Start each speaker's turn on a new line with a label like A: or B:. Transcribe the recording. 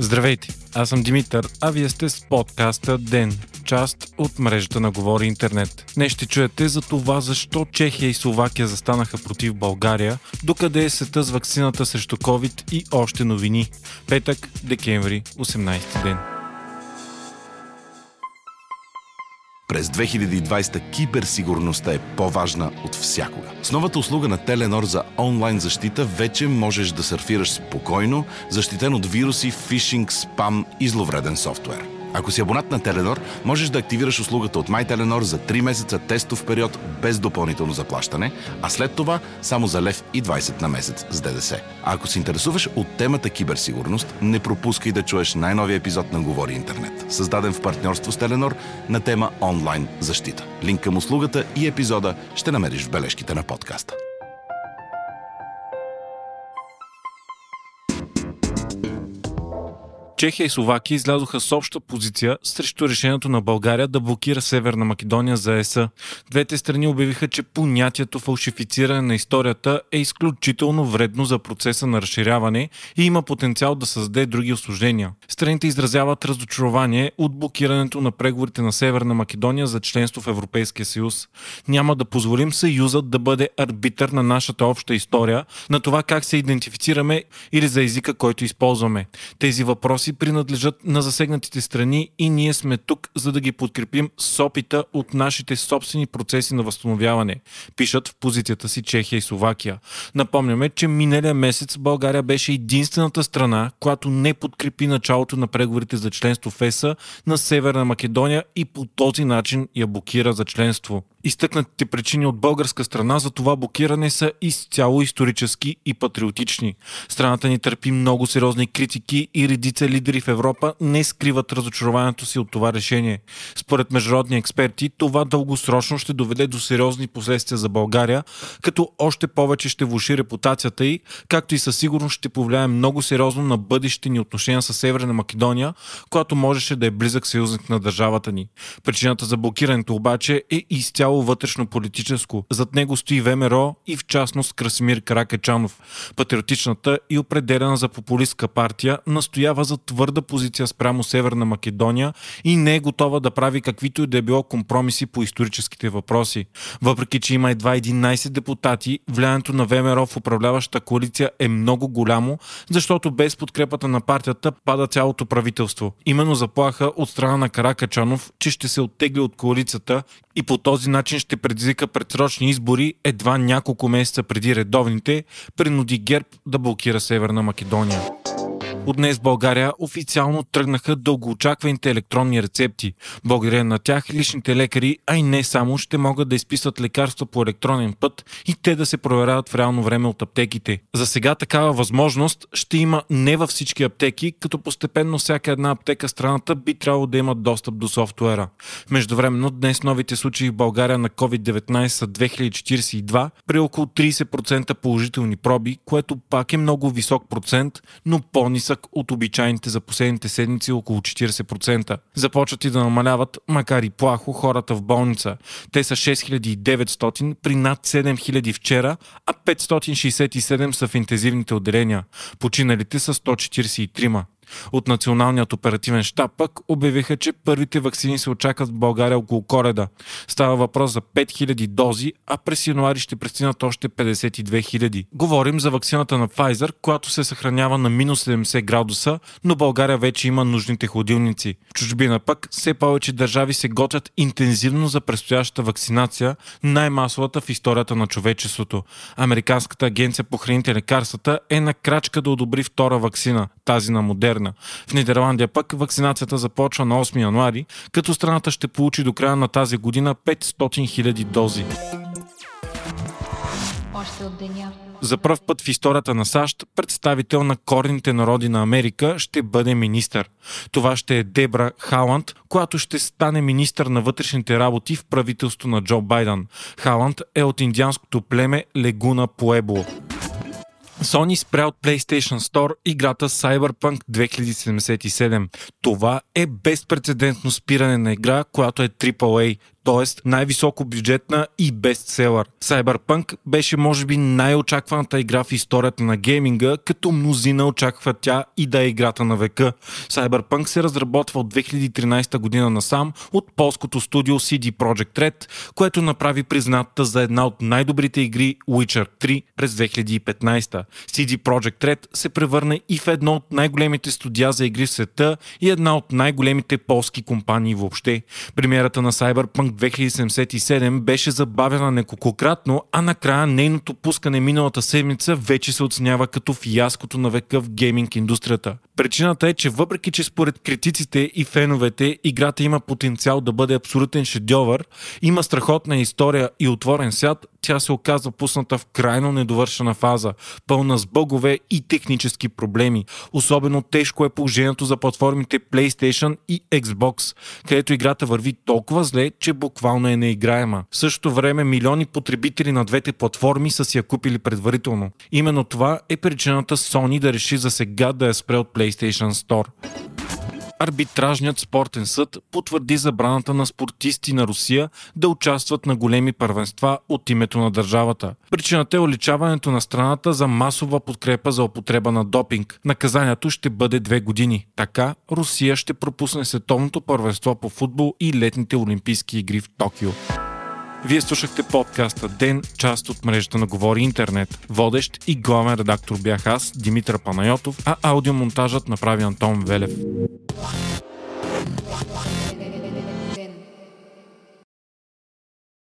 A: Здравейте, аз съм Димитър, а вие сте с подкаста ДЕН, част от мрежата на Говори Интернет. Днес ще чуете за това защо Чехия и Словакия застанаха против България, докъде е света с вакцината срещу COVID и още новини. Петък, декември, 18 ден.
B: През 2020 киберсигурността е по-важна от всякога. С новата услуга на Теленор за онлайн защита вече можеш да сърфираш спокойно, защитен от вируси, фишинг, спам и зловреден софтуер. Ако си абонат на Теленор, можеш да активираш услугата от MyTelenor за 3 месеца тестов период без допълнително заплащане, а след това само за лев и 20 на месец с ДДС. А ако се интересуваш от темата киберсигурност, не пропускай да чуеш най-новия епизод на Говори Интернет, създаден в партньорство с Теленор на тема онлайн защита. Линк към услугата и епизода ще намериш в бележките на подкаста.
A: Чехия и Словакия излязоха с обща позиция срещу решението на България да блокира Северна Македония за ЕСА. Двете страни обявиха, че понятието фалшифициране на историята е изключително вредно за процеса на разширяване и има потенциал да създаде други осложнения. Страните изразяват разочарование от блокирането на преговорите на Северна Македония за членство в Европейския съюз. Няма да позволим съюзът да бъде арбитър на нашата обща история, на това как се идентифицираме или за езика, който използваме. Тези въпроси въпроси принадлежат на засегнатите страни и ние сме тук, за да ги подкрепим с опита от нашите собствени процеси на възстановяване, пишат в позицията си Чехия и Словакия. Напомняме, че миналия месец България беше единствената страна, която не подкрепи началото на преговорите за членство в ЕСА на Северна Македония и по този начин я блокира за членство. Изтъкнатите причини от българска страна за това блокиране са изцяло исторически и патриотични. Страната ни търпи много сериозни критики и редица лидери в Европа не скриват разочарованието си от това решение. Според международни експерти, това дългосрочно ще доведе до сериозни последствия за България, като още повече ще влуши репутацията й, както и със сигурност ще повлияе много сериозно на бъдещите ни отношения с Северна Македония, която можеше да е близък съюзник на държавата ни. Причината за блокирането обаче е изцяло изцяло вътрешно-политическо. Зад него стои ВМРО и в частност Красимир Каракачанов. Патриотичната и определена за популистка партия настоява за твърда позиция спрямо Северна Македония и не е готова да прави каквито и да е било компромиси по историческите въпроси. Въпреки, че има едва 11 депутати, влиянието на ВМРО в управляващата коалиция е много голямо, защото без подкрепата на партията пада цялото правителство. Именно заплаха от страна на Каракачанов, че ще се оттегли от коалицията и по този начин ще предизвика предсрочни избори едва няколко месеца преди редовните, принуди ГЕРБ да блокира Северна Македония. От днес в България официално тръгнаха дългоочакваните електронни рецепти. Благодарение на тях личните лекари, а и не само, ще могат да изписват лекарства по електронен път и те да се проверяват в реално време от аптеките. За сега такава възможност ще има не във всички аптеки, като постепенно всяка една аптека в страната би трябвало да има достъп до софтуера. Междувременно днес новите случаи в България на COVID-19 са 2042 при около 30% положителни проби, което пак е много висок процент, но по-нисък по-нисък от обичайните за последните седмици около 40%. Започват и да намаляват, макар и плахо, хората в болница. Те са 6900 при над 7000 вчера, а 567 са в интензивните отделения. Починалите са 143. От Националният оперативен щаб пък обявиха, че първите вакцини се очакват в България около коледа. Става въпрос за 5000 дози, а през януари ще пристигнат още 52 000. Говорим за вакцината на Pfizer, която се съхранява на минус 70 градуса, но България вече има нужните ходилници. В чужбина пък все повече държави се готвят интензивно за предстоящата вакцинация, най-масовата в историята на човечеството. Американската агенция по храните и лекарствата е на крачка да одобри втора вакцина, тази на Модерна Модерна. В Нидерландия пък вакцинацията започва на 8 януари, като страната ще получи до края на тази година 500 000 дози. Още от деня. За първ път в историята на САЩ представител на корните народи на Америка ще бъде министър. Това ще е Дебра Халанд, която ще стане министър на вътрешните работи в правителство на Джо Байден. Халанд е от индианското племе Легуна Пуебло. Sony спря от PlayStation Store играта Cyberpunk 2077. Това е безпредседентно спиране на игра, която е AAA. т.е. най-високо бюджетна и бестселър. Cyberpunk беше може би най-очакваната игра в историята на гейминга, като мнозина очаква тя и да е играта на века. Cyberpunk се разработва от 2013 година насам от полското студио CD Projekt Red, което направи признатата за една от най-добрите игри Witcher 3 през 2015. CD Projekt Red се превърна и в едно от най-големите студия за игри в света и една от най-големите полски компании въобще. Премиерата на Cyberpunk 2077 беше забавена неколкократно, а накрая нейното пускане миналата седмица вече се оценява като фиаското на века в гейминг индустрията. Причината е, че въпреки, че според критиците и феновете играта има потенциал да бъде абсолютен шедьовър, има страхотна история и отворен свят, тя се оказва пусната в крайно недовършена фаза, пълна с бъгове и технически проблеми. Особено тежко е положението за платформите PlayStation и Xbox, където играта върви толкова зле, че буквално е неиграема. В същото време милиони потребители на двете платформи са си я купили предварително. Именно това е причината Sony да реши за сега да я спре от PlayStation Store. Арбитражният спортен съд потвърди забраната на спортисти на Русия да участват на големи първенства от името на държавата. Причината е уличаването на страната за масова подкрепа за употреба на допинг. Наказанието ще бъде две години. Така Русия ще пропусне световното първенство по футбол и летните олимпийски игри в Токио. Вие слушахте подкаста Ден, част от мрежата на Говори Интернет. Водещ и главен редактор бях аз, Димитър Панайотов, а аудиомонтажът направи Антон Велев. Bye.